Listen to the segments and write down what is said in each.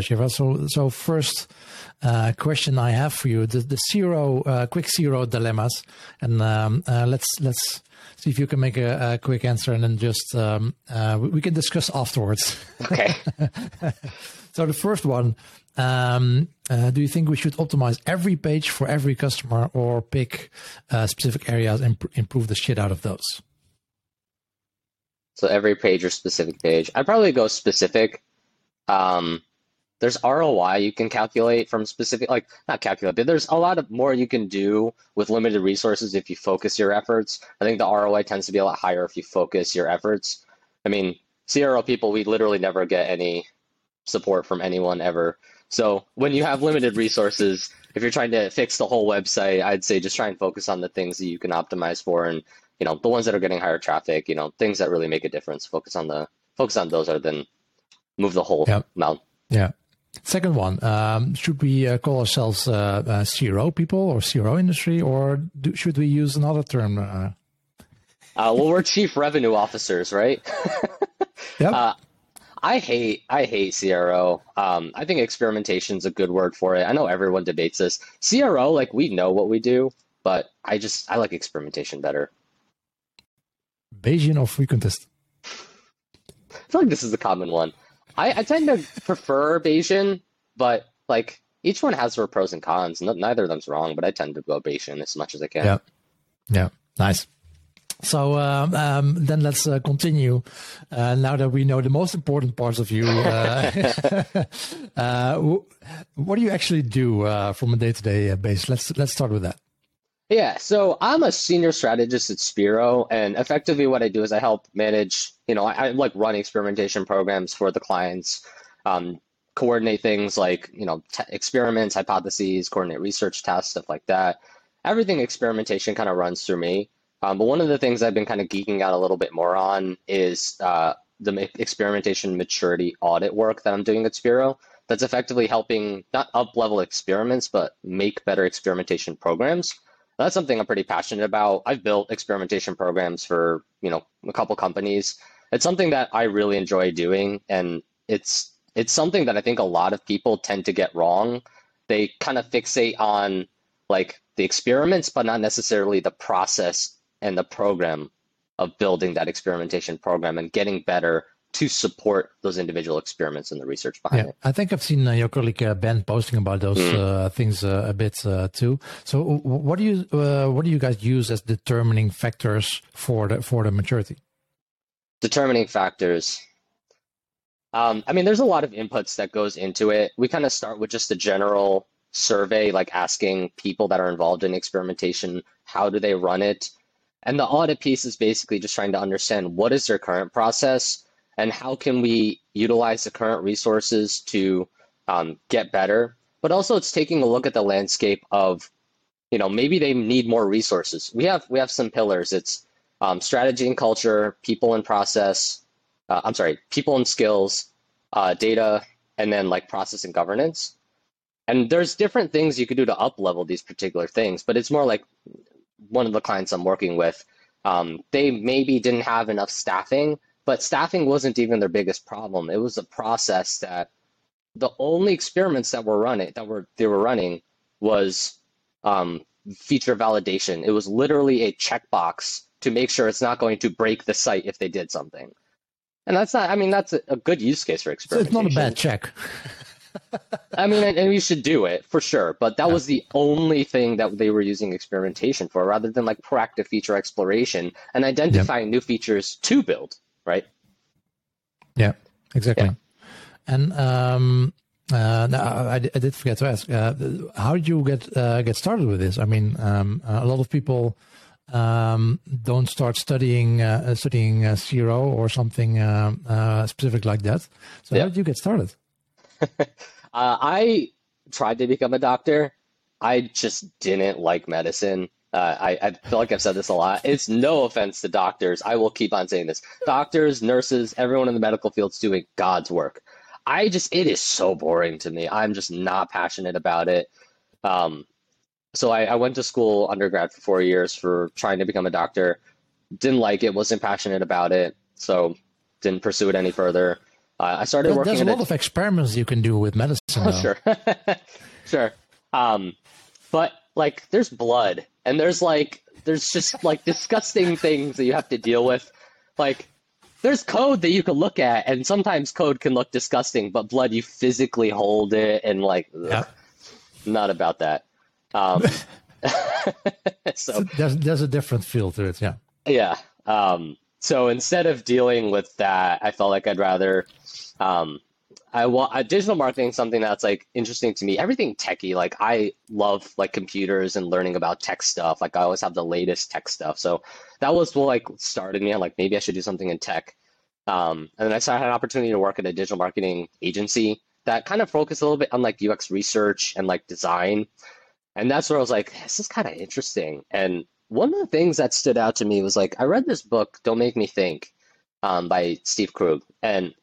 Shiva. So, so first uh, question I have for you: the, the zero, uh, quick zero dilemmas, and um, uh, let's let's see if you can make a, a quick answer, and then just um, uh, we, can discuss afterwards. Okay. so the first one: um, uh, Do you think we should optimize every page for every customer, or pick uh, specific areas and improve the shit out of those? So every page or specific page, I'd probably go specific. Um, there's ROI you can calculate from specific, like not calculate, but there's a lot of more you can do with limited resources if you focus your efforts. I think the ROI tends to be a lot higher if you focus your efforts. I mean, CRO people, we literally never get any support from anyone ever. So when you have limited resources, if you're trying to fix the whole website, I'd say just try and focus on the things that you can optimize for and you know the ones that are getting higher traffic, you know, things that really make a difference. Focus on the focus on those other than move the whole yep. amount. Yeah. Second one, um, should we uh, call ourselves uh, uh, CRO people or CRO industry, or do, should we use another term? Uh? uh well, we're chief revenue officers, right? yep. Uh, I hate I hate CRO. Um, I think experimentation is a good word for it. I know everyone debates this. CRO, like we know what we do, but I just I like experimentation better. Bayesian or frequentist? I feel like this is a common one. I, I tend to prefer Bayesian, but like each one has their pros and cons. neither of them's wrong, but I tend to go Bayesian as much as I can. Yeah, yeah, nice. So um, um, then let's uh, continue. Uh, now that we know the most important parts of you, uh, uh what do you actually do uh, from a day-to-day basis? Let's let's start with that. Yeah, so I'm a senior strategist at Speero, and effectively what I do is I help manage, you know, I, I like run experimentation programs for the clients, um, coordinate things like, you know, t- experiments, hypotheses, coordinate research tests, stuff like that. Everything experimentation kind of runs through me. Um, but one of the things I've been kind of geeking out a little bit more on is uh, the experimentation maturity audit work that I'm doing at Speero. That's effectively helping not up level experiments, but make better experimentation programs that's something I'm pretty passionate about. I've built experimentation programs for, you know, a couple companies. It's something that I really enjoy doing and it's it's something that I think a lot of people tend to get wrong. They kind of fixate on like the experiments but not necessarily the process and the program of building that experimentation program and getting better to support those individual experiments and the research behind yeah, it. I think I've seen uh, your colleague uh, Ben posting about those mm. uh, things uh, a bit uh, too. So, what do you uh, what do you guys use as determining factors for the for the maturity? Determining factors. Um, I mean, there's a lot of inputs that goes into it. We kind of start with just a general survey, like asking people that are involved in experimentation, how do they run it? And the audit piece is basically just trying to understand what is their current process and how can we utilize the current resources to um, get better? But also it's taking a look at the landscape of you know maybe they need more resources. We have we have some pillars. It's um, strategy and culture people and process uh, i'm sorry people and skills uh, data and then like process and governance. And there's different things you could do to up level these particular things but it's more like one of the clients i'm working with um, they maybe didn't have enough staffing but staffing wasn't even their biggest problem. It was a process that the only experiments that were running that were they were running was um, feature validation. It was literally a checkbox to make sure it's not going to break the site if they did something. And that's not. I mean, that's a, a good use case for experimentation. So it's not a bad check. I mean, and, and, you should do it for sure. But that yeah. was the only thing that they were using experimentation for, rather than like proactive feature exploration and identifying new features to build right? Yeah, exactly. Yeah. And um, uh, I, I, did forget to ask, uh, how did you get uh, get started with this? I mean, um, a lot of people um, don't start studying uh, studying uh, CRO or something uh, uh, specific like that. So yeah. how did you get started? I tried to become a doctor. I just didn't like medicine. Uh, I, I, feel like I've said this a lot. It's no offense to doctors. I will keep on saying this. Doctors, nurses, everyone in the medical field is doing God's work. I just, it is so boring to me. I'm just not passionate about it. Um, so I, I went to school undergrad for four years for trying to become a doctor. Didn't like it, wasn't passionate about it. So didn't pursue it any further. Uh, I started working. There's a lot of experiments you can do with medicine. Oh, sure, sure. Um, but like, there's blood, and there's like, there's just like disgusting things that you have to deal with. Like, there's code that you can look at, and sometimes code can look disgusting, but blood, you physically hold it, and like, ugh, Yeah. not about that. Um, so There's there's a different feel to it. Yeah. yeah. Um, so instead of dealing with that, I felt like I'd rather, um, I want uh, digital marketing something that's like interesting to me. Everything techie, like I love like computers and learning about tech stuff. Like I always have the latest tech stuff. So that was what like started me on like maybe I should do something in tech. Um, and then I started had an opportunity to work at a digital marketing agency that kind of focused a little bit on like UX research and like design. And that's where I was like, this is kind of interesting. And one of the things that stood out to me was like, I read this book, Don't Make Me Think, um, by Steve Krug. And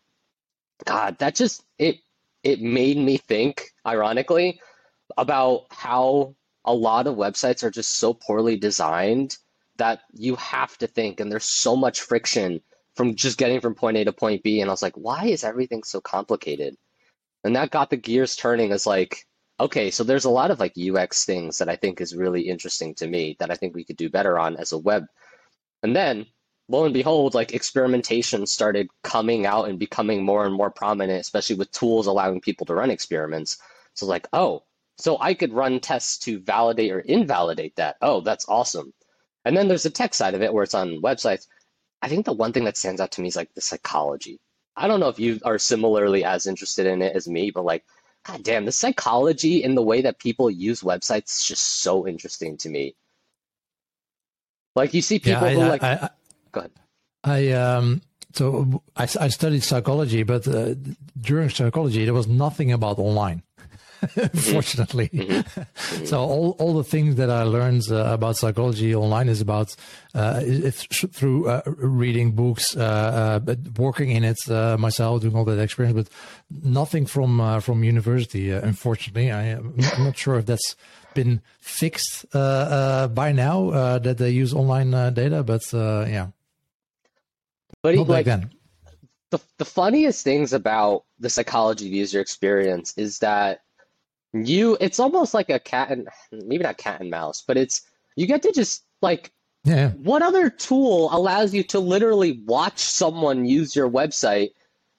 God, that just it it made me think, ironically, about how a lot of websites are just so poorly designed that you have to think, and there's so much friction from just getting from point A to point B. And I was like, why is everything so complicated? And that got the gears turning as like, okay, so there's a lot of like UX things that I think is really interesting to me that I think we could do better on as a web. And then lo and behold, like experimentation started coming out and becoming more and more prominent, especially with tools allowing people to run experiments. So like, oh, so I could run tests to validate or invalidate that. Oh, that's awesome. And then there's the tech side of it where it's on websites. I think the one thing that stands out to me is like the psychology. I don't know if you are similarly as interested in it as me, but like, god damn, the psychology in the way that people use websites is just so interesting to me. Like you see people yeah, I, who like, I, I, go ahead. I um so I, I studied psychology, but uh, during psychology there was nothing about online. Fortunately, so all, all the things that I learned uh, about psychology online is about uh, it's through uh, reading books, uh, uh, but working in it uh, myself, doing all that experience, but nothing from uh, from university. Uh, unfortunately, I am I'm not sure if that's been fixed by now uh, that they use online uh, data, but uh, yeah. But back like then. the the funniest things about the psychology of user experience is that you it's almost like a cat and maybe not cat and mouse, but it's you get to just like Yeah. what other tool allows you to literally watch someone use your website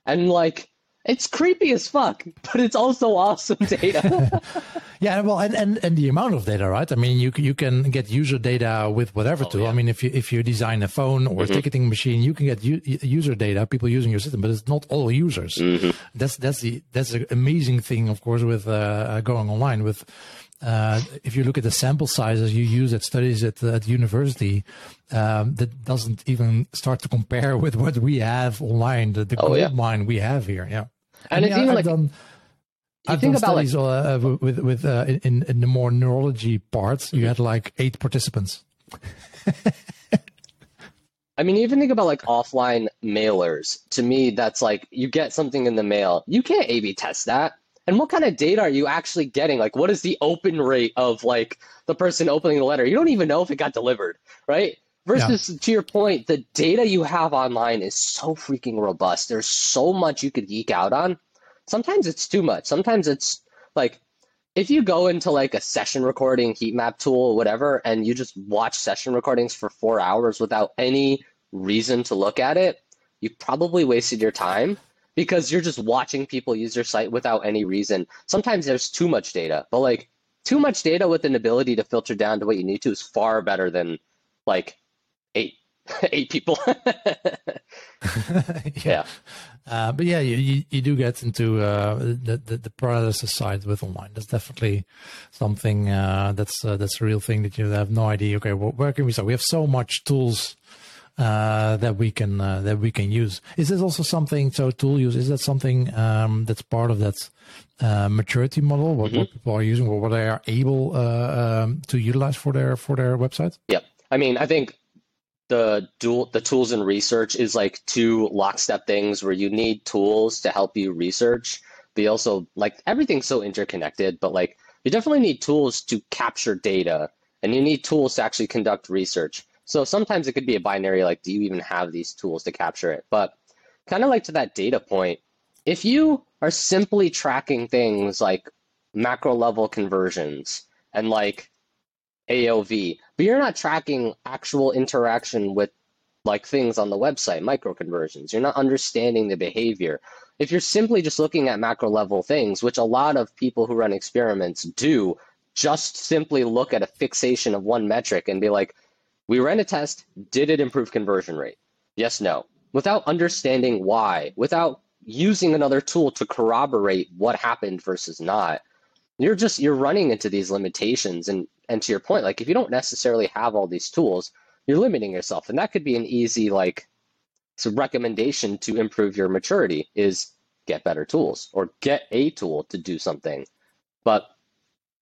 and like it's creepy as fuck, but it's also awesome data. Yeah, well, and, and, and the amount of data, right? I mean, you you can get user data with whatever oh, tool. I mean, if you if you design a phone or a mm-hmm. ticketing machine, you can get u- user data, people using your system, but it's not all users. Mm-hmm. That's that's the that's the amazing thing, of course, with uh, uh going online. With uh, if you look at the sample sizes you use at studies at at university, um, that doesn't even start to compare with what we have online. The, the Oh, gold yeah. mine we have here, yeah. And it's yeah, even I've like- done, You I've think done about like studies uh, with with uh, in in the more neurology parts. You had like eight participants. I mean, even think about like offline mailers. To me, that's like you get something in the mail. You can't A/B test that. And what kind of data are you actually getting? Like, what is the open rate of like the person opening the letter? You don't even know if it got delivered, right? Versus to your point, the data you have online is so freaking robust. There's so much you could geek out on. Sometimes it's too much. Sometimes it's like if you go into like a session recording heat map tool or whatever, and you just watch session recordings for four hours without any reason to look at it, you probably wasted your time because you're just watching people use your site without any reason. Sometimes there's too much data, but like too much data with an ability to filter down to what you need to is far better than like eight eight people. yeah. Uh, but yeah, you, you, you do get into uh, the, the the paralysis side with online. That's definitely something uh, that's uh, that's a real thing that you have no idea. Okay, well, where can we start? We have so much tools uh, that we can uh, that we can use. Is this also something? So tool use is that something um, that's part of that uh, maturity model? What, what people are using, or what they are able uh, um, to utilize for their for their website? Yeah, I mean, I think the dual the tools and research is like two lockstep things where you need tools to help you research, but you also like everything's so interconnected, but like you definitely need tools to capture data and you need tools to actually conduct research. So sometimes it could be a binary like do you even have these tools to capture it? But kind of like to that data point, if you are simply tracking things like macro level conversions and like AOV, but you're not tracking actual interaction with like things on the website, micro conversions. You're not understanding the behavior. If you're simply just looking at macro level things, which a lot of people who run experiments do, just simply look at a fixation of one metric and be like, we ran a test, did it improve conversion rate? Yes, no. Without understanding why, without using another tool to corroborate what happened versus not, you're just you're running into these limitations and and to your point, like if you don't necessarily have all these tools, you're limiting yourself. And that could be an easy like recommendation to improve your maturity is get better tools or get a tool to do something. But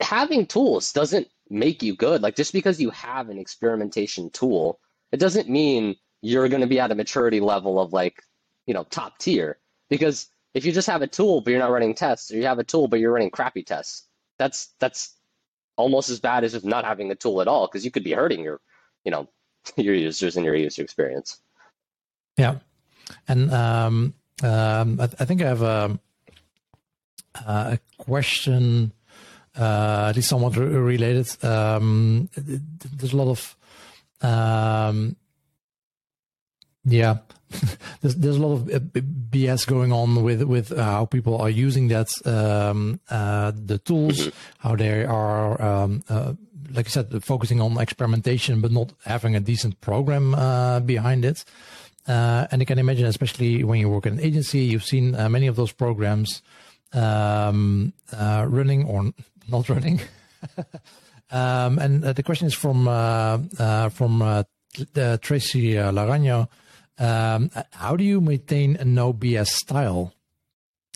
having tools doesn't make you good. Like just because you have an experimentation tool, it doesn't mean you're going to be at a maturity level of like, you know, top tier. Because if you just have a tool but you're not running tests, or you have a tool but you're running crappy tests, that's that's almost as bad as if not having a tool at all, because you could be hurting your, you know, your users and your user experience. Yeah, and um, um, I, I, think I have a, a question, at least somewhat related. Um, there's a lot of, um, yeah, there's there's a lot of uh, BS going on with with uh, how people are using that um, uh, the tools, mm-hmm. how they are um, uh, like I said, focusing on experimentation, but not having a decent program uh, behind it. Uh, and I can imagine, especially when you work in an agency, you've seen uh, many of those programs um, uh, running or not running. um, and uh, the question is from uh, from Tracy Laranjo. Um, how do you maintain a no BS style?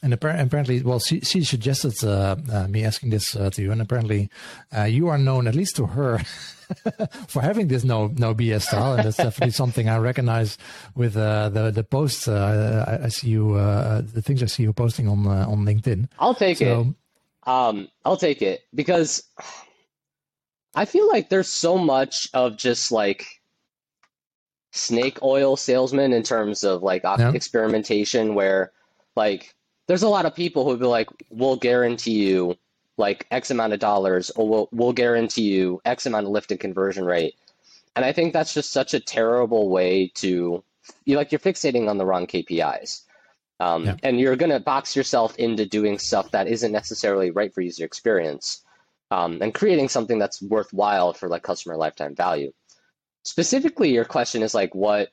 And apparently, well, she, she suggested uh, uh, me asking this uh, to you, and apparently, uh, you are known at least to her for having this no no BS style, and that's definitely something I recognize with uh, the the posts uh, I, I, see you the things I see you posting on on LinkedIn. I'll take so, it. Um, I'll take it because I feel like there's so much of just like snake oil salesman in terms of like yeah. experimentation where like there's a lot of people who'd be like, we'll guarantee you like X amount of dollars, or we'll, we'll guarantee you X amount of lift and conversion rate. And I think that's just such a terrible way to, you like you're fixating on the wrong KPIs. Um, yeah. And you're going to box yourself into doing stuff that isn't necessarily right for user experience um, and creating something that's worthwhile for like customer lifetime value. Specifically, your question is like, what,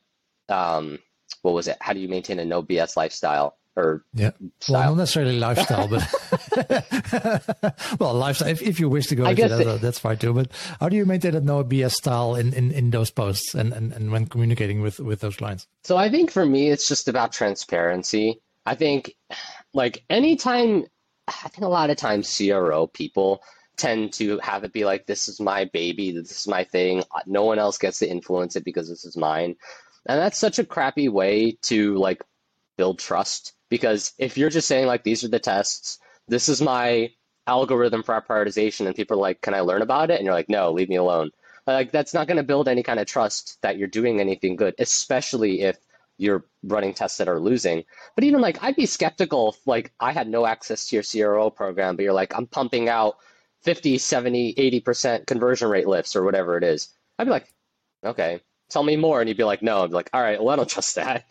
um, what was it? How do you maintain a no BS lifestyle? or yeah style. well not necessarily lifestyle but well lifestyle if, if you wish to go I into that it, that's fine too but how do you maintain that no bs style in, in in those posts and, and and when communicating with with those clients? So i think for me it's just about transparency. I think like anytime i think a lot of times cro people tend to have it be like this is my baby this is my thing. No one else gets to influence it because this is mine. And that's such a crappy way to like build trust because if you're just saying like these are the tests, this is my algorithm for our prioritization, and people are like, "Can I learn about it?" and you're like, "No, leave me alone." Like that's not going to build any kind of trust that you're doing anything good, especially if you're running tests that are losing. But even like I'd be skeptical if like I had no access to your CRO program, but you're like, I'm pumping out 50, 70, 80% conversion rate lifts or whatever it is. I'd be like, okay, tell me more. And you'd be like, no. I'd be like, all right, well, I don't trust that.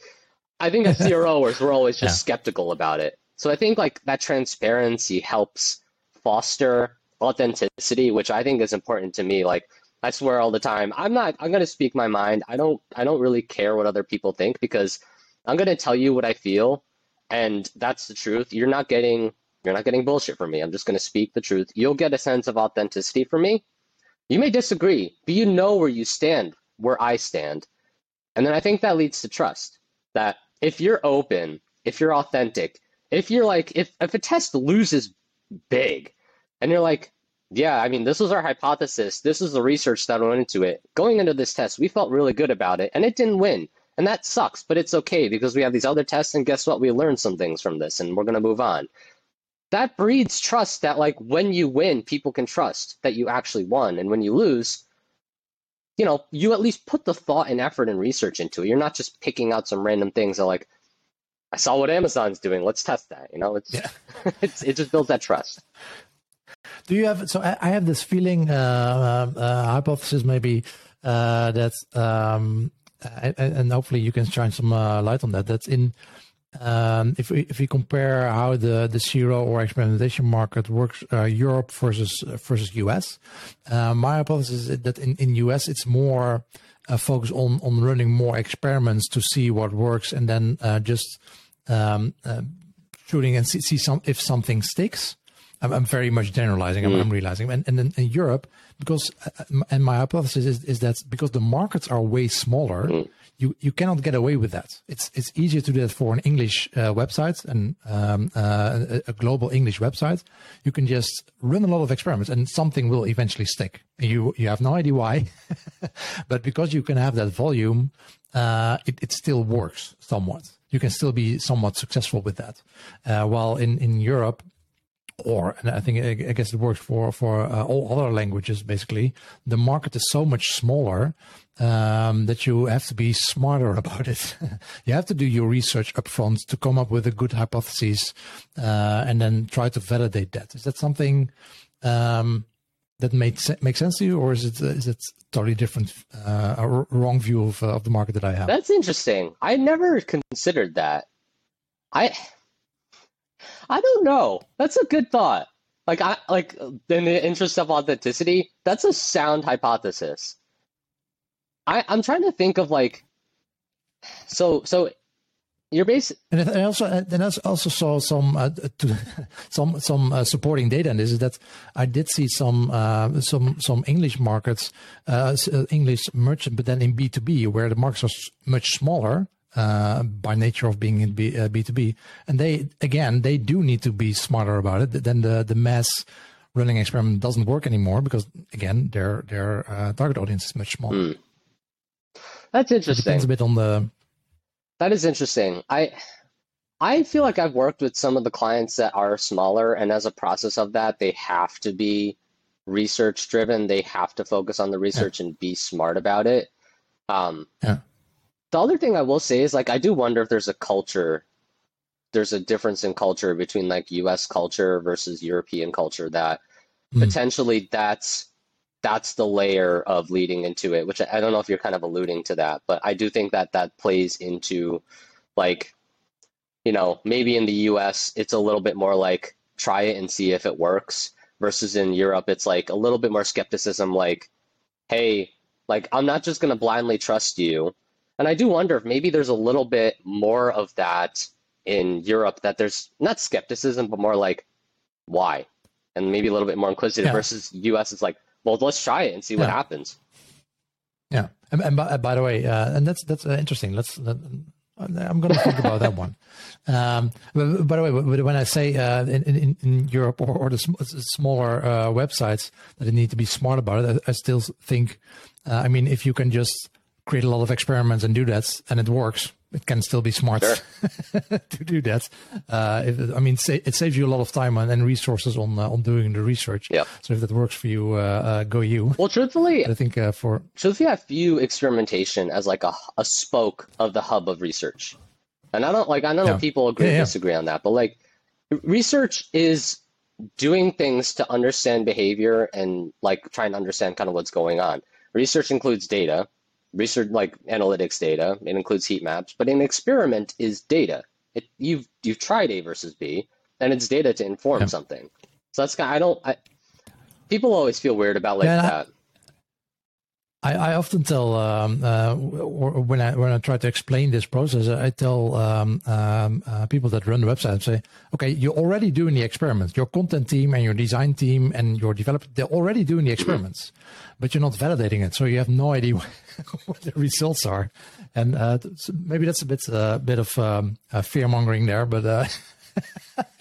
I think as CROers, we're always just yeah. skeptical about it. So I think like that transparency helps foster authenticity, which I think is important to me. Like I swear all the time, I'm not I'm gonna speak my mind. I don't I don't really care what other people think because I'm gonna tell you what I feel and that's the truth. You're not getting you're not getting bullshit from me. I'm just gonna speak the truth. You'll get a sense of authenticity from me. You may disagree, but you know where you stand, where I stand. And then I think that leads to trust. That if you're open, if you're authentic, if you're like, if, if a test loses big and you're like, yeah, I mean, this was our hypothesis. This is the research that went into it. Going into this test, we felt really good about it and it didn't win. And that sucks, but it's okay because we have these other tests and guess what? We learned some things from this and we're going to move on. That breeds trust that like when you win, people can trust that you actually won. And when you lose, you know, you at least put the thought and effort and research into it. You're not just picking out some random things that like, I saw what Amazon's doing. Let's test that. You know, it's, yeah. it's it just builds that trust. Do you have? So I, have this feeling, uh, uh, uh hypothesis maybe uh, that, um, and hopefully you can shine some uh, light on that. That's in um, if we if we compare how the the CRO or experimentation market works, uh, Europe versus versus US, uh, my hypothesis is that in in US it's more uh, focused on on running more experiments to see what works and then uh, just um, uh, shooting and see, see some if something sticks. I'm, I'm very much generalizing. Mm. I'm, I'm, realizing, and and in, in Europe because uh, and my hypothesis is is that because the markets are way smaller. Mm you you cannot get away with that. It's it's easier to do that for an English uh, website and um, uh, a, global English website. You can just run a lot of experiments, and something will eventually stick. You you have no idea why, but because you can have that volume, uh, it it still works somewhat. You can still be somewhat successful with that. Uh, while in in Europe, or and I think I guess it works for for uh, all other languages. Basically, the market is so much smaller um, that you have to be smarter about it. you have to do your research upfront to come up with a good hypothesis, uh, and then try to validate that. Is that something um, that made se- make sense to you, or is it is it totally different, uh, a wrong view of uh, of the market that I have? That's interesting. I never considered that. I I don't know. That's a good thought. Like I like in the interest of authenticity, that's a sound hypothesis. I I'm trying to think of like so so you're basically and I also and I also saw some uh, to, some some uh, supporting data and this is that I did see some uh, some some English markets uh, uh, English merchant but then in B2B where the markets are much smaller uh, by nature of being in B, uh, B2B. And they, again, they do need to be smarter about it. Then the, the mass running experiment doesn't work anymore because, again, their, their uh, target audience is much smaller. Mm. That's interesting. It depends a bit on the. That is interesting. I, I feel like I've worked with some of the clients that are smaller, and as a process of that, they have to be research driven. They have to focus on the research yeah. and be smart about it. Um, yeah the other thing I will say is like I do wonder if there's a culture there's a difference in culture between like US culture versus European culture that mm. potentially that's that's the layer of leading into it which I don't know if you're kind of alluding to that but I do think that that plays into like you know maybe in the US it's a little bit more like try it and see if it works versus in Europe it's like a little bit more skepticism like hey like I'm not just going to blindly trust you and I do wonder if maybe there's a little bit more of that in Europe that there's not skepticism, but more like, why? And maybe a little bit more inquisitive yeah. versus US is like, well, let's try it and see yeah. what happens. Yeah. And, and by, by, the way, uh, and that's, that's uh, interesting. Let's, uh, I'm going to think about that one. Um, but, by the way, when I say uh, in, in, in, Europe or, or the sm- smaller uh, websites that need to be smart about it, I, I still think, uh, I mean, if you can just create a lot of experiments and do that, and it works, it can still be smart sure. to do that. Uh, if, I mean, it saves you a lot of time and, resources on uh, on doing the research. Yeah. So if that works for you, uh, uh go you. Well, truthfully, I think uh, for truthfully, I view experimentation as like a, a spoke of the hub of research, and I don't like I know yeah. people agree yeah, yeah. disagree on that, but like research is doing things to understand behavior and like trying to understand kind of what's going on. Research includes data research like analytics data. It includes heat maps, but an experiment is data. It, you've you've tried A versus B, and it's data to inform yeah. something. So that's kind. Of, I don't. I, people always feel weird about like yeah, that. I, I often tell um, uh, when I when I try to explain this process, I tell um, um, uh, people that run the website, say, okay, you're already doing the experiments. Your content team and your design team and your developer, they're already doing the experiments, but you're not validating it, so you have no idea what the results are. And uh, maybe that's a bit a uh, bit of um, fear mongering there, but uh,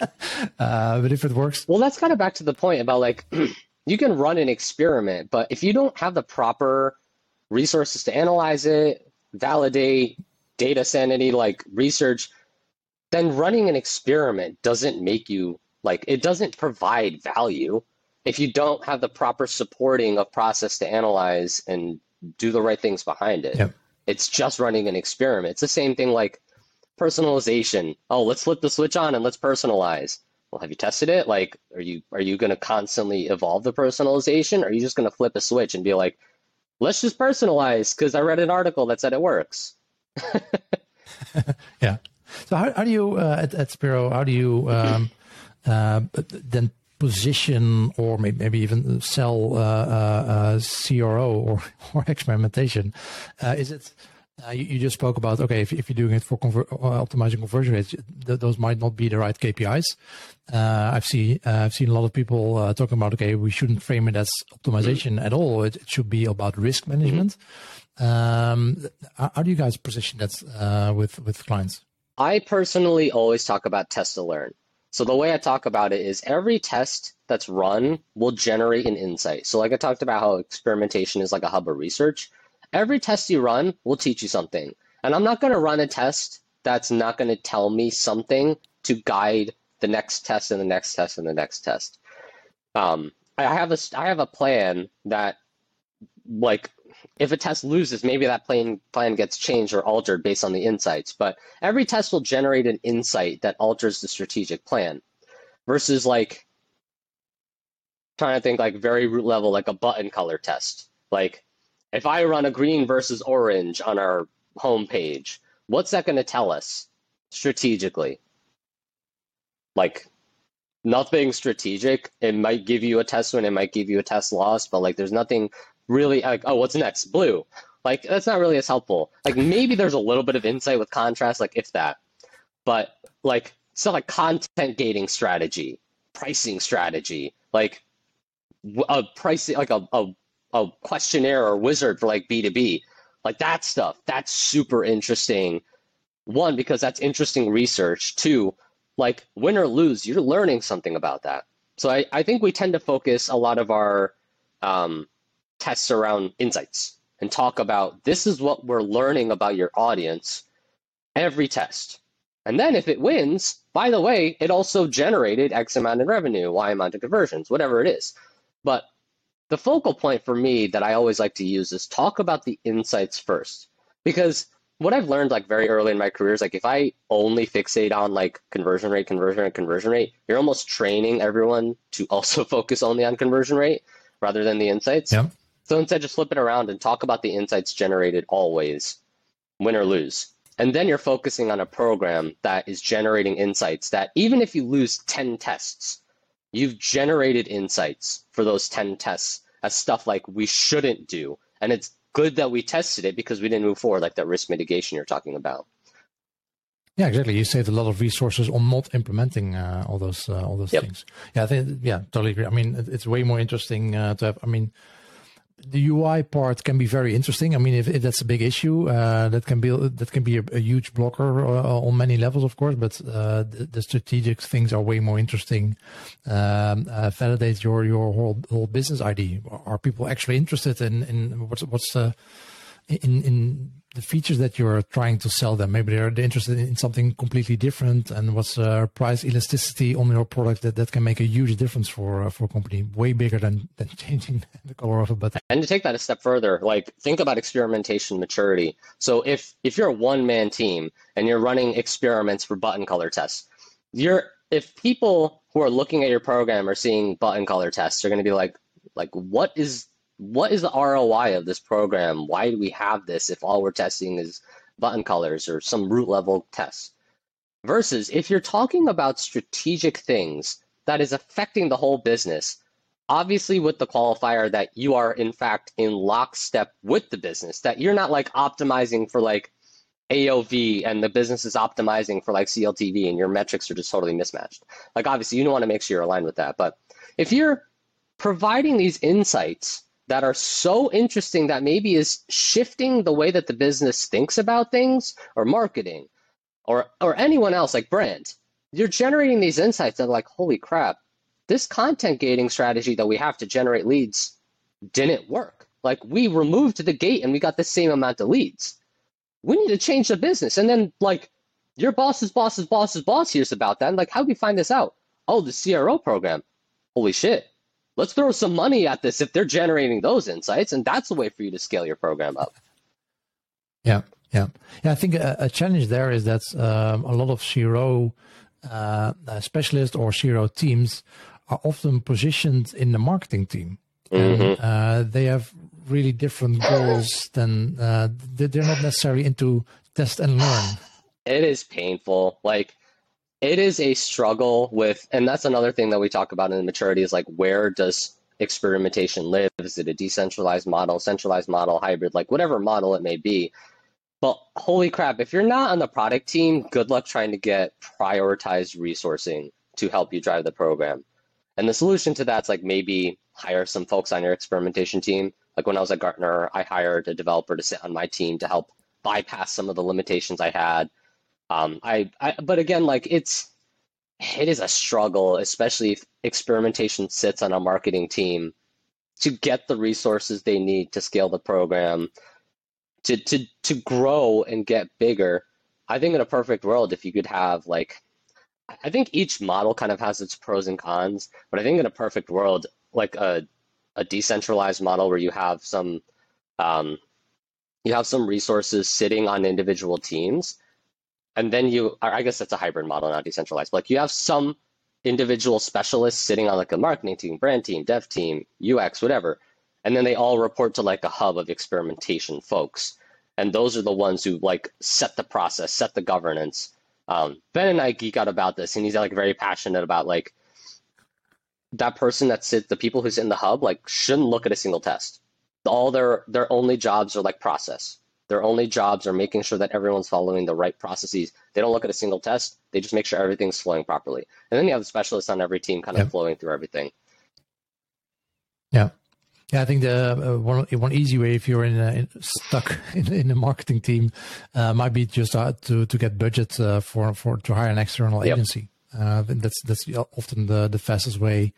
uh, but if it works, well, that's kind of back to the point about like. you can run an experiment, but if you don't have the proper resources to analyze it, validate, data sanity, like research, then running an experiment doesn't make you like it doesn't provide value if you don't have the proper supporting of process to analyze and do the right things behind it. Yep. It's just running an experiment. It's the same thing like personalization. Oh, let's flip the switch on and let's personalize. Well, have you tested it? Like, are you are you going to constantly evolve the personalization? Or are you just going to flip a switch and be like, let's just personalize because I read an article that said it works. yeah. So how, how do you uh, at, at Speero? How do you um, uh, then position or maybe, maybe even sell uh, uh, uh CRO or, or experimentation? Uh, is it uh, you, you, just spoke about okay if, if you're doing it for conver- optimizing conversion rates, th- those might not be the right KPIs. I've seen I've seen a lot of people talking about okay we shouldn't frame it as optimization mm-hmm. at all. It, it, should be about risk management. Mm-hmm. Um, how, do you guys position that with with clients? I personally always talk about test to learn. So the way I talk about it is every test that's run will generate an insight. So like I talked about how experimentation is like a hub of research. Every test you run will teach you something. And I'm not going to run a test that's not going to tell me something to guide the next test and the next test and the next test. Um, I have a I have a plan that like if a test loses, maybe that plan plan gets changed or altered based on the insights. But every test will generate an insight that alters the strategic plan. Versus like trying to think like very root level, like a button color test. Like if I run a green versus orange on our home page, what's that going to tell us strategically? Like nothing strategic. It might give you a test win, it might give you a test loss, but like there's nothing really like, oh, what's next? Blue. Like that's not really as helpful. Like maybe there's a little bit of insight with contrast, like if that, but like it's not like content gating strategy, pricing strategy, like a pricing, like a, a, a questionnaire or wizard for like B2B, like that stuff. That's super interesting. One, because that's interesting research. Two, like win or lose, you're learning something about that. So I, I think we tend to focus a lot of our um, tests around insights and talk about this is what we're learning about your audience every test. And then if it wins, by the way, it also generated X amount in revenue, Y amount of conversions, whatever it is. But the focal point for me that I always like to use is talk about the insights first. Because what I've learned like very early in my career is like if I only fixate on like conversion rate, conversion rate, conversion rate, you're almost training everyone to also focus only on conversion rate rather than the insights. Yeah. So instead, just flip it around and talk about the insights generated always, win or lose. And then you're focusing on a program that is generating insights that even if you lose 10 tests, you've generated insights for those 10 tests as stuff like we shouldn't do. And it's good that we tested it because we didn't move forward, like that risk mitigation you're talking about. Yeah, exactly. You saved a lot of resources on not implementing uh, all those uh, all those yep. things. Yeah, I think yeah, totally agree. I mean, it's way more interesting uh, to have. I mean, the UI part can be very interesting. I mean, if, if that's a big issue, uh, that can be that can be a, a huge blocker uh, on many levels, of course. But uh, the, the, strategic things are way more interesting. Um, uh, validate your your whole whole business ID. Are people actually interested in in what's what's the in in the features that you're trying to sell them. Maybe they're interested in something completely different, and what's uh, price elasticity on your product that, that can make a huge difference for uh, for a company, way bigger than than changing the color of a button. And to take that a step further, like think about experimentation maturity. So if if you're a one man team and you're running experiments for button color tests, you're if people who are looking at your program are seeing button color tests, they're going to be like, like what is what is the ROI of this program? Why do we have this if all we're testing is button colors or some root level tests? Versus if you're talking about strategic things that is affecting the whole business, obviously with the qualifier that you are in fact in lockstep with the business, that you're not like optimizing for like AOV and the business is optimizing for like CLTV and your metrics are just totally mismatched. Like obviously you don't want to make sure you're aligned with that. But if you're providing these insights that are so interesting that maybe is shifting the way that the business thinks about things or marketing or or anyone else like brand. You're generating these insights that are like holy crap this content gating strategy that we have to generate leads didn't work. Like we removed the gate and we got the same amount of leads. We need to change the business. And then like your boss's boss's boss's boss hears about that and like how do we find this out? Oh the cro program. Holy shit let's throw some money at this if they're generating those insights and that's a way for you to scale your program up yeah Yeah, yeah. I think a, a challenge there is that um, a lot of CRO uh, specialists or CRO teams are often positioned in the marketing team. Mm-hmm. And, uh, they have really different goals than uh, they're not necessarily into test and learn. It is painful. Like it is a struggle with, and that's another thing that we talk about in maturity is like where does experimentation live? Is it a decentralized model, centralized model, hybrid, like whatever model it may be? But holy crap, if you're not on the product team, good luck trying to get prioritized resourcing to help you drive the program. And the solution to that's like maybe hire some folks on your experimentation team. Like when I was at Gartner, I hired a developer to sit on my team to help bypass some of the limitations I had. Um, I, I, but again, like it's, it is a struggle, especially if experimentation sits on a marketing team to get the resources they need to scale the program to to to grow and get bigger. I think in a perfect world, if you could have like, I think each model kind of has its pros and cons, but I think in a perfect world, like a a decentralized model where you have some um, you have some resources sitting on individual teams, and then you I guess that's a hybrid model, not decentralized. But like you have some individual specialists sitting on like a marketing team, brand team, dev team, UX, whatever, and then they all report to like a hub of experimentation folks. And those are the ones who like set the process set the governance. Um, ben and i geek out about this and he's like very passionate about like that person that sits the people who sit in the hub like shouldn't look at a single test. All their their only jobs are like process their only jobs are making sure that everyone's following the right processes they don't look at a single test they just make sure everything's flowing properly and then you have the specialists on every team kind of flowing through everything yeah yeah, I think the uh, one one easy way if you're in, in stuck in, in the marketing team uh, might be just uh, to to get budget uh, for for to hire an external yep. agency. Uh, that's that's often the the fastest way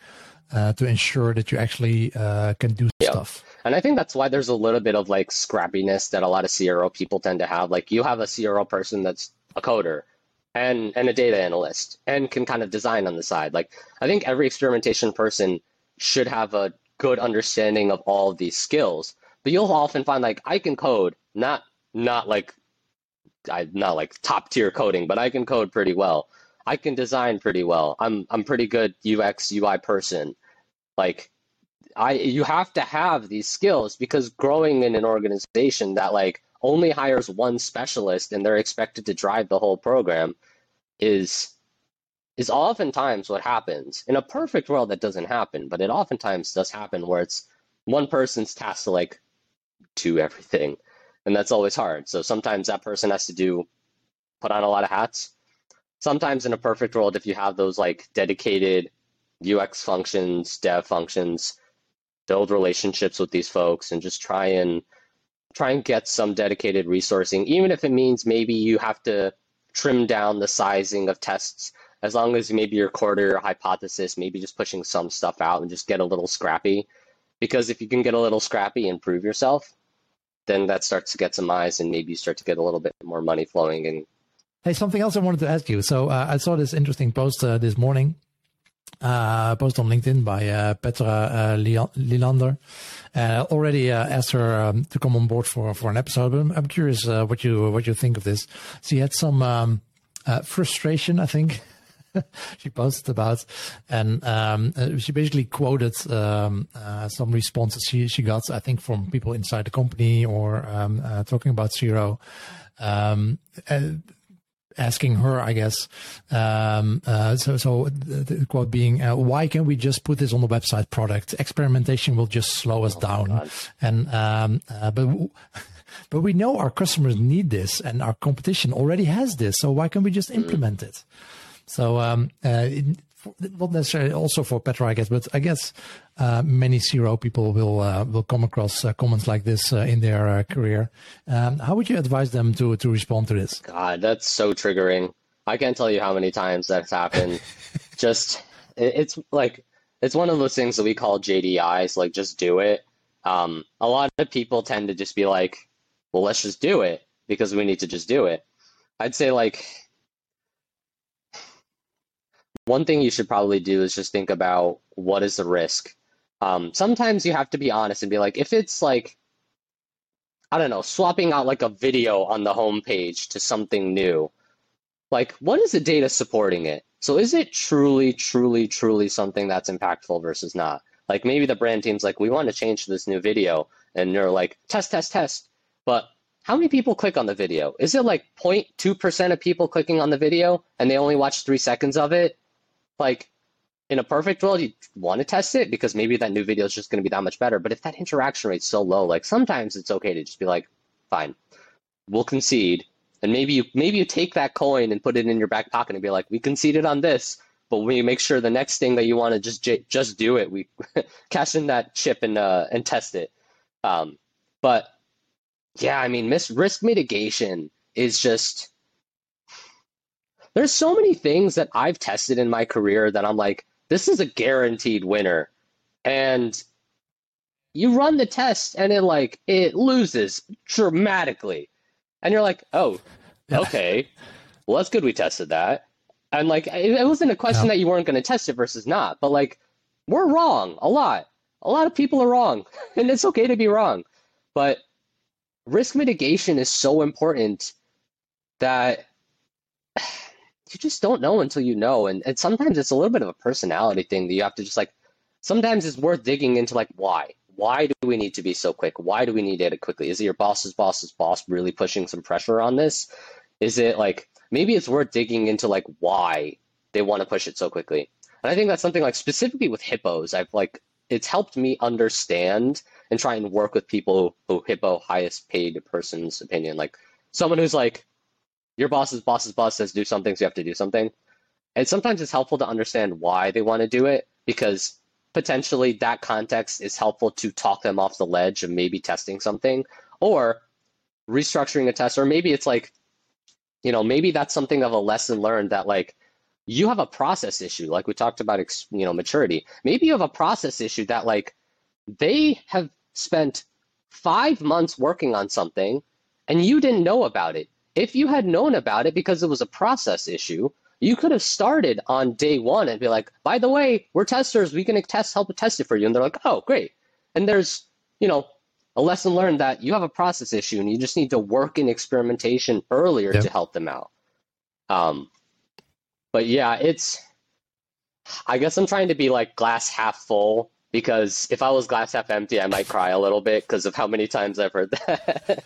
uh, to ensure that you actually can do. Stuff. And I think that's why there's a little bit of like scrappiness that a lot of CRO people tend to have. Like you have a CRO person that's a coder and and a data analyst and can kind of design on the side. Like I think every experimentation person should have a good understanding of all of these skills. But you'll often find like I can code, not not like I not like top tier coding, but I can code pretty well. I can design pretty well. I'm I'm pretty good UX UI person. Like I you have to have these skills because growing in an organization that like only hires one specialist and they're expected to drive the whole program is is oftentimes what happens. In a perfect world, that doesn't happen, but it oftentimes does happen where it's one person's tasked to like do everything. And that's always hard. So sometimes that person has to do put on a lot of hats. Sometimes in a perfect world, if you have those like dedicated UX functions, dev functions, build relationships with these folks and just try and try and get some dedicated resourcing, even if it means maybe you have to trim down the sizing of tests as long as maybe your quarter hypothesis, maybe just pushing some stuff out and just get a little scrappy. Because if you can get a little scrappy and prove yourself, then that starts to get some eyes and maybe you start to get a little bit more money flowing and Hey, something else I wanted to ask you. So uh, I saw this interesting post uh, this morning, uh, post on LinkedIn by uh, Petra uh, Lilander. Uh, already uh, asked her um, to come on board for, for an episode, but I'm, I'm curious uh, what you what you think of this. She had some um, frustration, I think, she posted about, and um, uh, she basically quoted um, uh, some responses she she got, I think, from people inside the company or um, uh, talking about CRO. Um, uh, asking her, I guess. Um, uh, so, so the quote being, uh, "Why can't we just put this on the website product? Experimentation will just slow us oh down." And um, uh, but. but we know our customers need this and our competition already has this so why can't we just mm. implement it so um, not necessarily also for Petra, I guess, but I guess uh, many CRO people will uh, will come across uh, comments like this uh, in their uh, career. Um, how would you advise them to to respond to this? God, that's so triggering. I can't tell you how many times that's happened. just it, it's like it's one of those things that we call JDIs, like just do it. Um, a lot of people tend to just be like, well, let's just do it because we need to just do it. I'd say like one thing you should probably do is just think about what is the risk. Um, sometimes you have to be honest and be like, if it's like, I don't know, swapping out like a video on the homepage to something new. Like, what is the data supporting it? So is it truly, truly, truly something that's impactful versus not? Like maybe the brand team's like, we want to change this new video, and they're like, test, test, test. But how many people click on the video? Is it like 0.2% of people clicking on the video and they only watch three seconds of it? Like, in a perfect world, you want to test it because maybe that new video is just going to be that much better. But if that interaction rate's so low, like sometimes it's okay to just be like, fine, we'll concede. And maybe you maybe you take that coin and put it in your back pocket and be like, we conceded on this, but we make sure the next thing that you want to just just do it. We cash in that chip and uh, and test it. Um, but yeah, I mean, risk mitigation is just there's so many things that I've tested in my career that I'm like, this is a guaranteed winner. And you run the test and it like it loses dramatically. And you're like, oh, okay. well, that's good we tested that. And like it, it wasn't a question that you weren't going to test it versus not, but like we're wrong a lot. A lot of people are wrong, and it's okay to be wrong. But risk mitigation is so important that you just don't know until you know. And, and sometimes it's a little bit of a personality thing that you have to just like, sometimes it's worth digging into like, why? Why do we need to be so quick? Why do we need it quickly? Is it your boss's boss's boss really pushing some pressure on this? Is it like, maybe it's worth digging into like why they want to push it so quickly? And I think that's something like specifically with hippos, I've like, it's helped me understand and try and work with people who hippo highest paid person's opinion. Like someone who's like, your boss's boss's boss says do something, so you have to do something. And sometimes it's helpful to understand why they want to do it because potentially that context is helpful to talk them off the ledge of maybe testing something or restructuring a test. Or maybe it's like, you know, maybe that's something of a lesson learned that like you have a process issue, like we talked about, you know, maturity. Maybe you have a process issue that like they have spent five months working on something and you didn't know about it if you had known about it because it was a process issue, you could have started on day one and be like, by the way, we're testers. We can test, help test it for you. And they're like, oh, great. And there's, you know, a lesson learned that you have a process issue and you just need to work in experimentation earlier yep. to help them out. Um, but yeah, it's, I guess I'm trying to be like glass half full because if I was glass half empty, I might cry a little bit because of how many times I've heard that.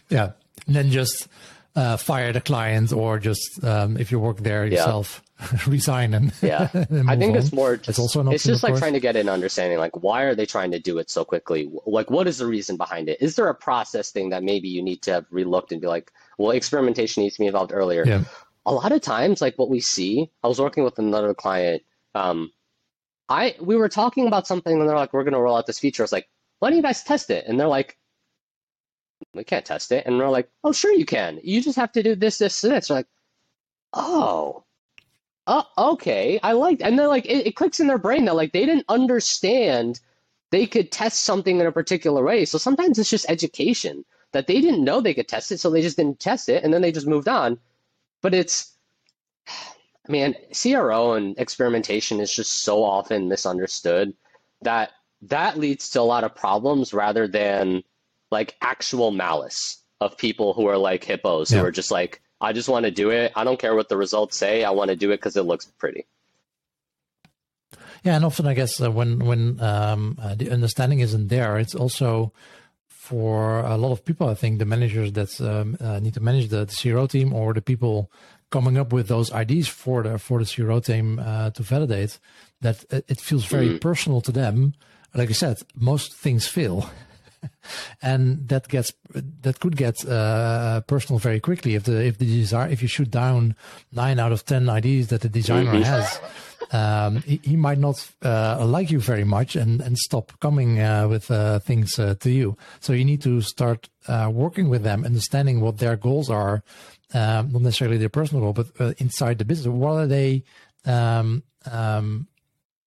yeah, and then just uh, fire the client or just um, if you work there yourself yeah. resign and yeah and i think on. it's more just, it's also an option, it's just like course. trying to get an understanding like why are they trying to do it so quickly like what is the reason behind it is there a process thing that maybe you need to have relooked and be like well experimentation needs to be involved earlier yeah. a lot of times like what we see i was working with another client um, i we were talking about something and they're like we're going to roll out this feature i was like why don't you guys test it and they're like we can't test it. And we're like, oh, sure you can. You just have to do this, this, and this. We're like, oh, oh, okay. I like, and then like it, it clicks in their brain that like they didn't understand they could test something in a particular way. So sometimes it's just education that they didn't know they could test it, so they just didn't test it, and then they just moved on. But it's, I mean, CRO and experimentation is just so often misunderstood that that leads to a lot of problems rather than like actual malice of people who are like hippos yeah. who are just like, I just want to do it. I don't care what the results say. I want to do it because it looks pretty. Yeah, and often I guess uh, when when um, uh, the understanding isn't there, it's also for a lot of people. I think the managers that um, uh, need to manage the, the CRO team or the people coming up with those ideas for the for the CRO team uh, to validate that it feels very mm. personal to them. Like I said, most things fail. and that gets that could get uh, personal very quickly if the if the design if you shoot down nine out of ten ideas that the designer mm-hmm. has. Um, he, he, might not uh, like you very much and, and stop coming uh, with uh, things uh, to you. So you need to start uh, working with them, understanding what their goals are, um, not necessarily their personal goal, but uh, inside the business. What are they? Um, um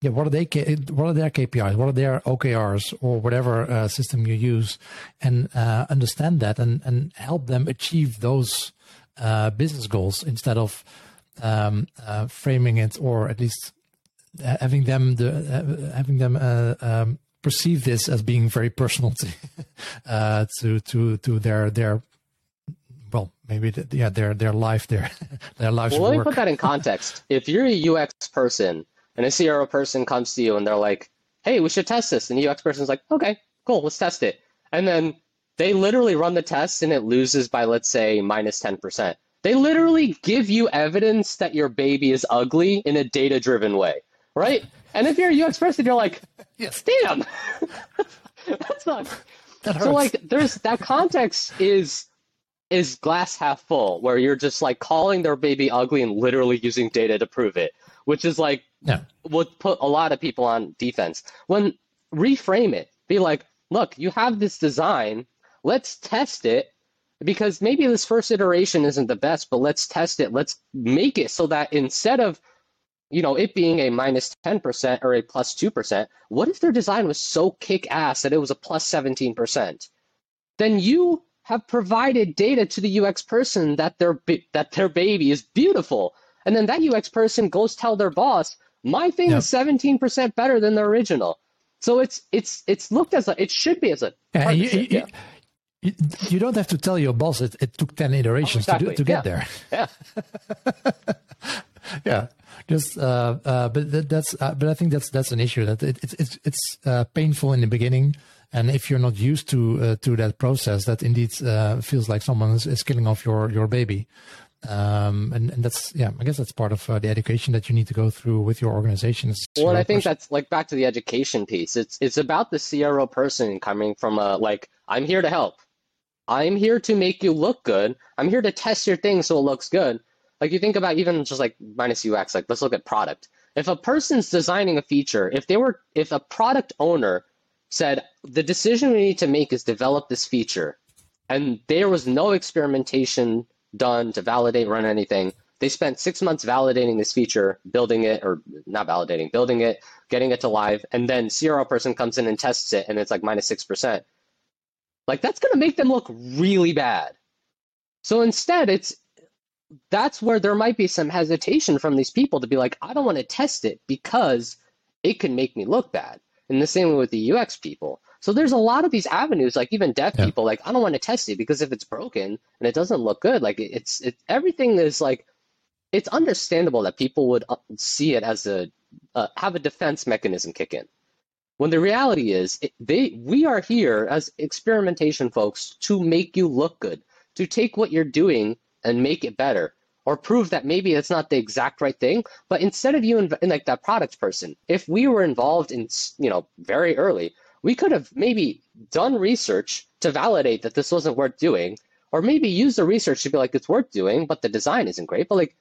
yeah, what are they? What are their KPIs? What are their OKRs or whatever uh, system you use, and uh, understand that and and help them achieve those uh, business goals instead of um, uh, framing it or at least having them the uh, having them uh, um, perceive this as being very personal to uh, to to to their their well maybe the, yeah their their life their their lives. Well, let me put that in context. if you're a UX person and a CRO person comes to you and they're like, "Hey, we should test this," and the UX person's like, "Okay, cool, let's test it," and then they literally run the test and it loses by let's say minus minus ten percent. They literally give you evidence that your baby is ugly in a data driven way, right? And if you're a UX person, you're like, yes, damn, that's not. That so like, there's that context is is glass half full, where you're just like calling their baby ugly and literally using data to prove it, which is like yeah. would put a lot of people on defense. When reframe it, be like, look, you have this design, let's test it because maybe this first iteration isn't the best, but let's test it. Let's make it so that instead of you know, it being a minus 10% or a plus 2%, what if their design was so kick ass that it was a plus 17%? Then you have provided data to the UX person that their that their baby is beautiful. And then that UX person goes tell their boss, "My thing yep. is 17% better than the original." So it's it's it's looked as a it should be as a yeah, you, you, yeah. you, you, don't have to tell your boss it, it took 10 iterations oh, exactly. to, do, to get yeah. there. Yeah. yeah just uh, uh, but that, that's uh, but I think that's that's an issue that it, it's it's uh, painful in the beginning, and if you're not used to uh, to that process, that indeed uh, feels like someone is, is, killing off your your baby. Um, and, and that's yeah, I guess that's part of the education that you need to go through with your organizations. Well, I think that's like back to the education piece. It's it's about the CRO person coming from a like I'm here to help. I'm here to make you look good. I'm here to test your thing so it looks good. Like you think about even just like minus UX, like let's look at product. If a person's designing a feature, if they were if a product owner said the decision we need to make is develop this feature and there was no experimentation done to validate run anything they spent six months validating this feature building it or not validating building it getting it to live and then CRO person comes in and tests it and it's like minus six percent like that's going to make them look really bad so instead it's that's where there might be some hesitation from these people to be like, I don't want to test it because it can make me look bad. And the same way with the UX people. So there's a lot of these avenues, like even dev yeah. people, like I don't want to test it because if it's broken and it doesn't look good, like it's it everything is like it's understandable that people would uh, see it as a uh, have a defense mechanism kick in. When the reality is, it, they we are here as experimentation folks to make you look good, to take what you're doing and make it better or prove that maybe it's not the exact right thing but instead of you in, in like that product person if we were involved in you know very early we could have maybe done research to validate that this wasn't worth doing or maybe use the research to be like it's worth doing but the design isn't great. But like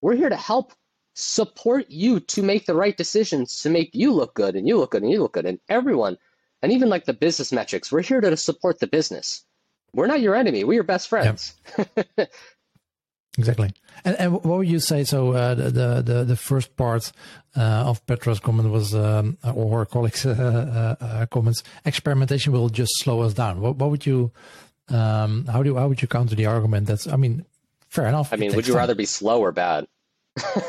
we're here to help support you to make the right decisions to make you look good and you look good and you look good and everyone and even like the business metrics. We're here to support the business. We're not your enemy. We're your best friends. Yep. Exactly. And, and what would you say? So uh, the, the the first part uh, of Petra's comment was, um, or her colleagues' uh, uh, comments, experimentation will just slow us down. What, what would you, um, how do how would you counter the argument? That's, I mean, fair enough. I mean, would you time. rather be slow or bad?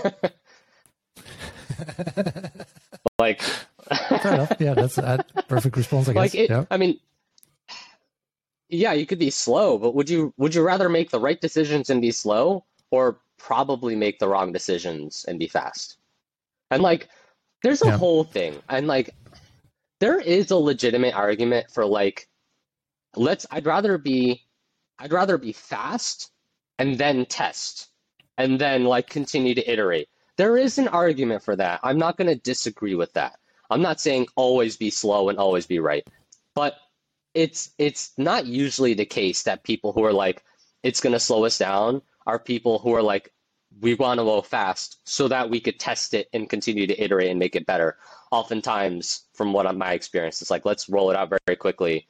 like, fair enough. Yeah, that's a perfect response. I guess. Like, it, yeah. I mean, yeah, you could be slow, but would you would you rather make the right decisions and be slow or probably make the wrong decisions and be fast? And like there's a yeah. whole thing. And like there is a legitimate argument for like let's I'd rather be I'd rather be fast and then test and then like continue to iterate. There is an argument for that. I'm not going to disagree with that. I'm not saying always be slow and always be right. But it's it's not usually the case that people who are like it's going to slow us down are people who are like we want to go fast so that we could test it and continue to iterate and make it better. Oftentimes from what my experience it's like let's roll it out very, very quickly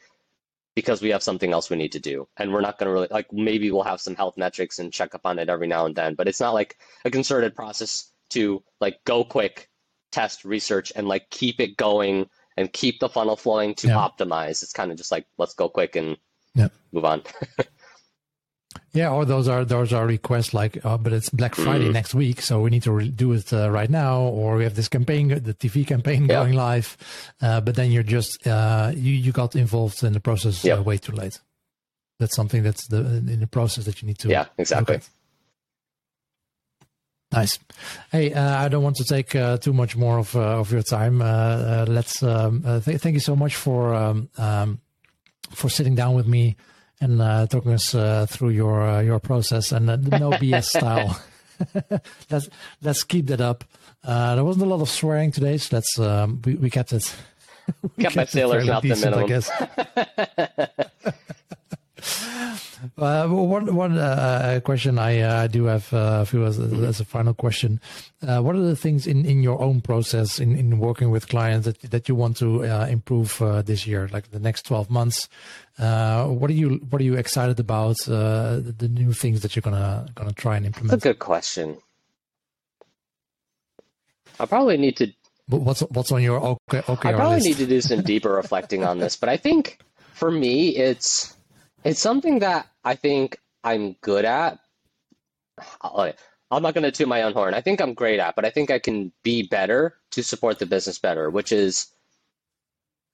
because we have something else we need to do. And we're not going to really like maybe we'll have some health metrics and check up on it every now and then but it's not like a concerted process to like go quick test research and like keep it going and keep the funnel flowing to yeah. optimize. It's kind of just like let's go quick and yeah. move on. Yeah, or those are those are requests like, oh, but it's Black Friday mm. next week, so we need to re- do it uh, right now, or we have this campaign, the TV campaign yeah. going live, uh, but then you're just uh, you you got involved in the process uh, way too late. That's something that's the in the process that you need to. Yeah, exactly. Nice. Hey, uh, I don't want to take uh, too much more of uh, of your time. let's um, th- thank you so much for um, um, for sitting down with me and uh, talking us uh, through your uh, your process and the no BS style. let's let's keep that up. there wasn't a lot of swearing today, so that's um, we, we kept it. we kept, kept my sailors out the minimum. I guess. Uh, one one uh, question I uh, do have uh, for you as, as, a final question. Uh, what are the things in, in your own process in, in working with clients that, that you want to uh, improve uh, this year, like the next twelve months? what are you what are you excited about? The, the, new things that you're gonna gonna try and implement. That's a good question. I probably need to. What's what's on your okay? Okay, I probably list? need to do some deeper reflecting on this, but I think for me, it's it's something that I think I'm good at. I'm not going to toot my own horn. I think I'm great at, but I think I can be better to support the business better, which is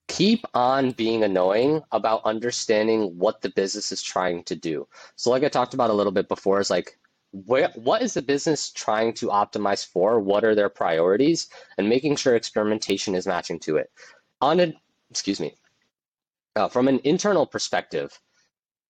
keep on being annoying about understanding what the business is trying to do. So, like I talked about a little bit before, is like, where, what is the business trying to optimize for? What are their priorities? And making sure experimentation is matching to it. On a, excuse me, uh, from an internal perspective,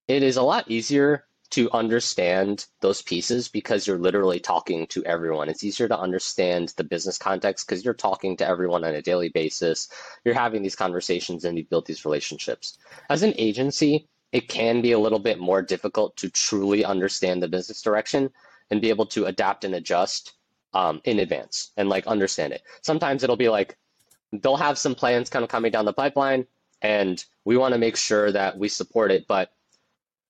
it is a lot easier to understand those pieces because you're literally talking to everyone. It's easier to understand the business context because you're talking to everyone on a daily basis. You're having these conversations and you build these relationships. As an agency, it can be a little bit more difficult to truly understand the business direction and be able to adapt and adjust um, in advance and like understand it. Sometimes it'll be like they'll have some plans kind of coming down the pipeline and we want to make sure that we support it, but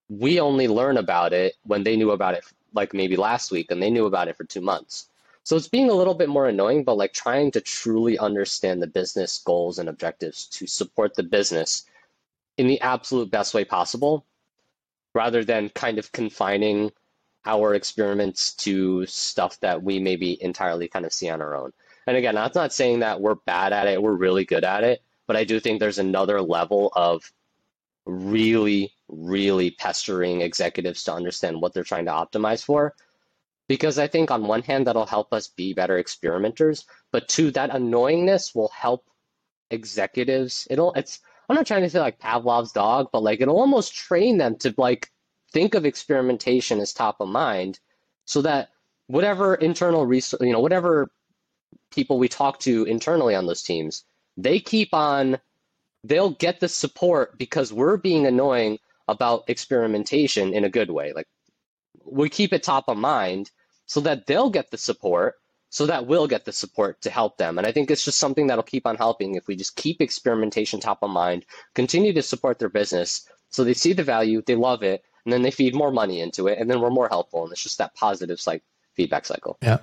we only learn about it when they knew about it like maybe last week and they knew about it for two months. So it's being a little bit more annoying, but like trying to truly understand the business goals and objectives to support the business in the absolute best way possible, rather than kind of confining our experiments to stuff that we maybe entirely kind of see on our own. And again, that's not saying that we're bad at it, we're really good at it, but I do think there's another level of really, really pestering executives to understand what they're trying to optimize for. Because I think on one hand, that'll help us be better experimenters, but two, that annoyingness will help executives. It'll, it's, I'm not trying to say like Pavlov's dog, but like it'll almost train them to like think of experimentation as top of mind so that whatever internal research, you know, whatever people we talk to internally on those teams, they keep on they'll get the support because we're being annoying about experimentation in a good way. Like we keep it top of mind so that they'll get the support, so that we'll get the support to help them. And I think it's just something that'll keep on helping if we just keep experimentation top of mind, continue to support their business so they see the value, they love it, and then they feed more money into it, and then we're more helpful. And it's just that positive like feedback cycle. Yeah.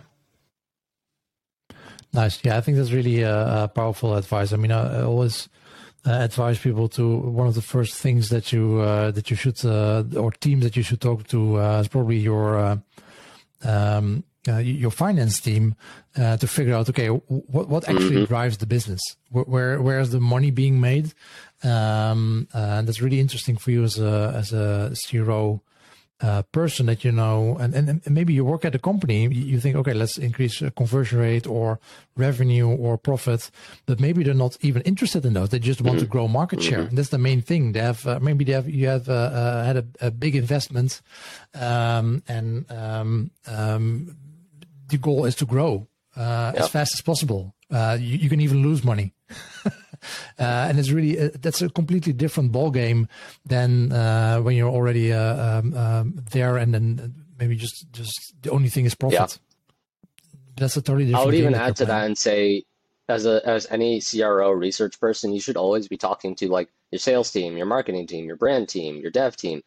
Nice. Yeah, I think that's really uh, powerful advice. I mean, I always uh, advise people to one of the first things that you uh, that you should uh, or team that you should talk to uh, is probably your uh, um, uh, your finance team to figure out okay what what actually mm-hmm. drives the business where, where where is the money being made um, and that's really interesting for you as a as a CRO uh, person that you know, and, and, and, maybe you work at a company, you think, okay, let's increase conversion rate or revenue or profit, but maybe they're not even interested in those. They just want mm-hmm. to grow market share. Mm-hmm. And that's the main thing. They have uh, maybe they have you have uh, uh had a, a, big investment, um, and um, um, the goal is to grow uh, as fast as possible. Uh, you, you, can even lose money. Uh, and it's really uh, that's a completely different ball game than uh, when you're already uh, um, um, there and then maybe just just the only thing is profit. Yeah. That's a totally different. I would even add to that and say, as a as any CRO research person, you should always be talking to like your sales team, your marketing team, your brand team, your dev team,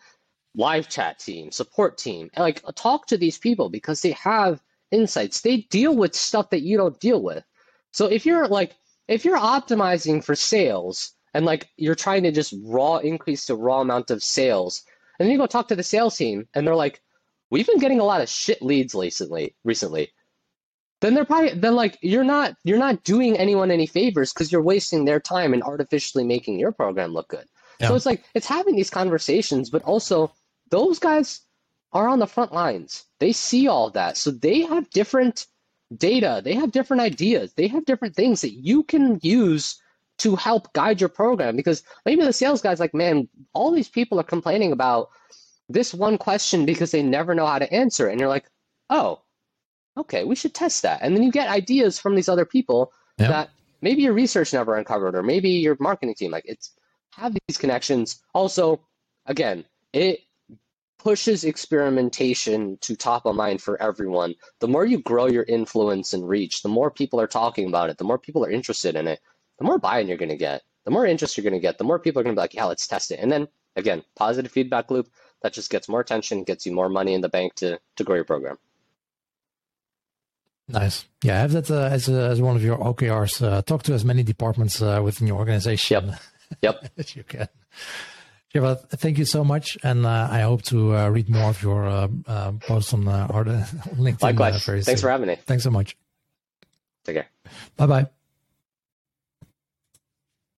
live chat team, support team. Like talk to these people because they have insights. They deal with stuff that you don't deal with. So if you're like if you're optimizing for sales and like you're trying to just raw increase the raw amount of sales And then you go talk to the sales team and they're like, we've been getting a lot of shit leads recently, recently. Then they're probably then like you're not you're not doing anyone any favors because you're wasting their time and artificially making your program look good. Yeah. So it's like it's having these conversations, but also those guys are on the front lines. They see all that. So they have different data, they have different ideas, they have different things that you can use to help guide your program because maybe the sales guy's like, man, all these people are complaining about this one question because they never know how to answer. It. And you're like, oh, okay, we should test that. And then you get ideas from these other people yep. that maybe your research never uncovered or maybe your marketing team. Like it's have these connections. Also, again, it pushes experimentation to top of mind for everyone. The more you grow your influence and reach, the more people are talking about it, the more people are interested in it, the more buy-in you're going to get, the more interest you're going to get, the more people are going to be like, yeah, let's test it. And then again, positive feedback loop that just gets more attention, gets you more money in the bank to to grow your program. Nice. Yeah, have that uh, as, uh, as one of your OKRs. Uh, talk to as many departments uh, within your organization yep. Yep. as you can. Shiva, thank you so much, and uh, I hope to uh, read more of your posts on, uh, on LinkedIn. Likewise. Thanks soon. for having me. Thanks so much. Take care. Bye bye.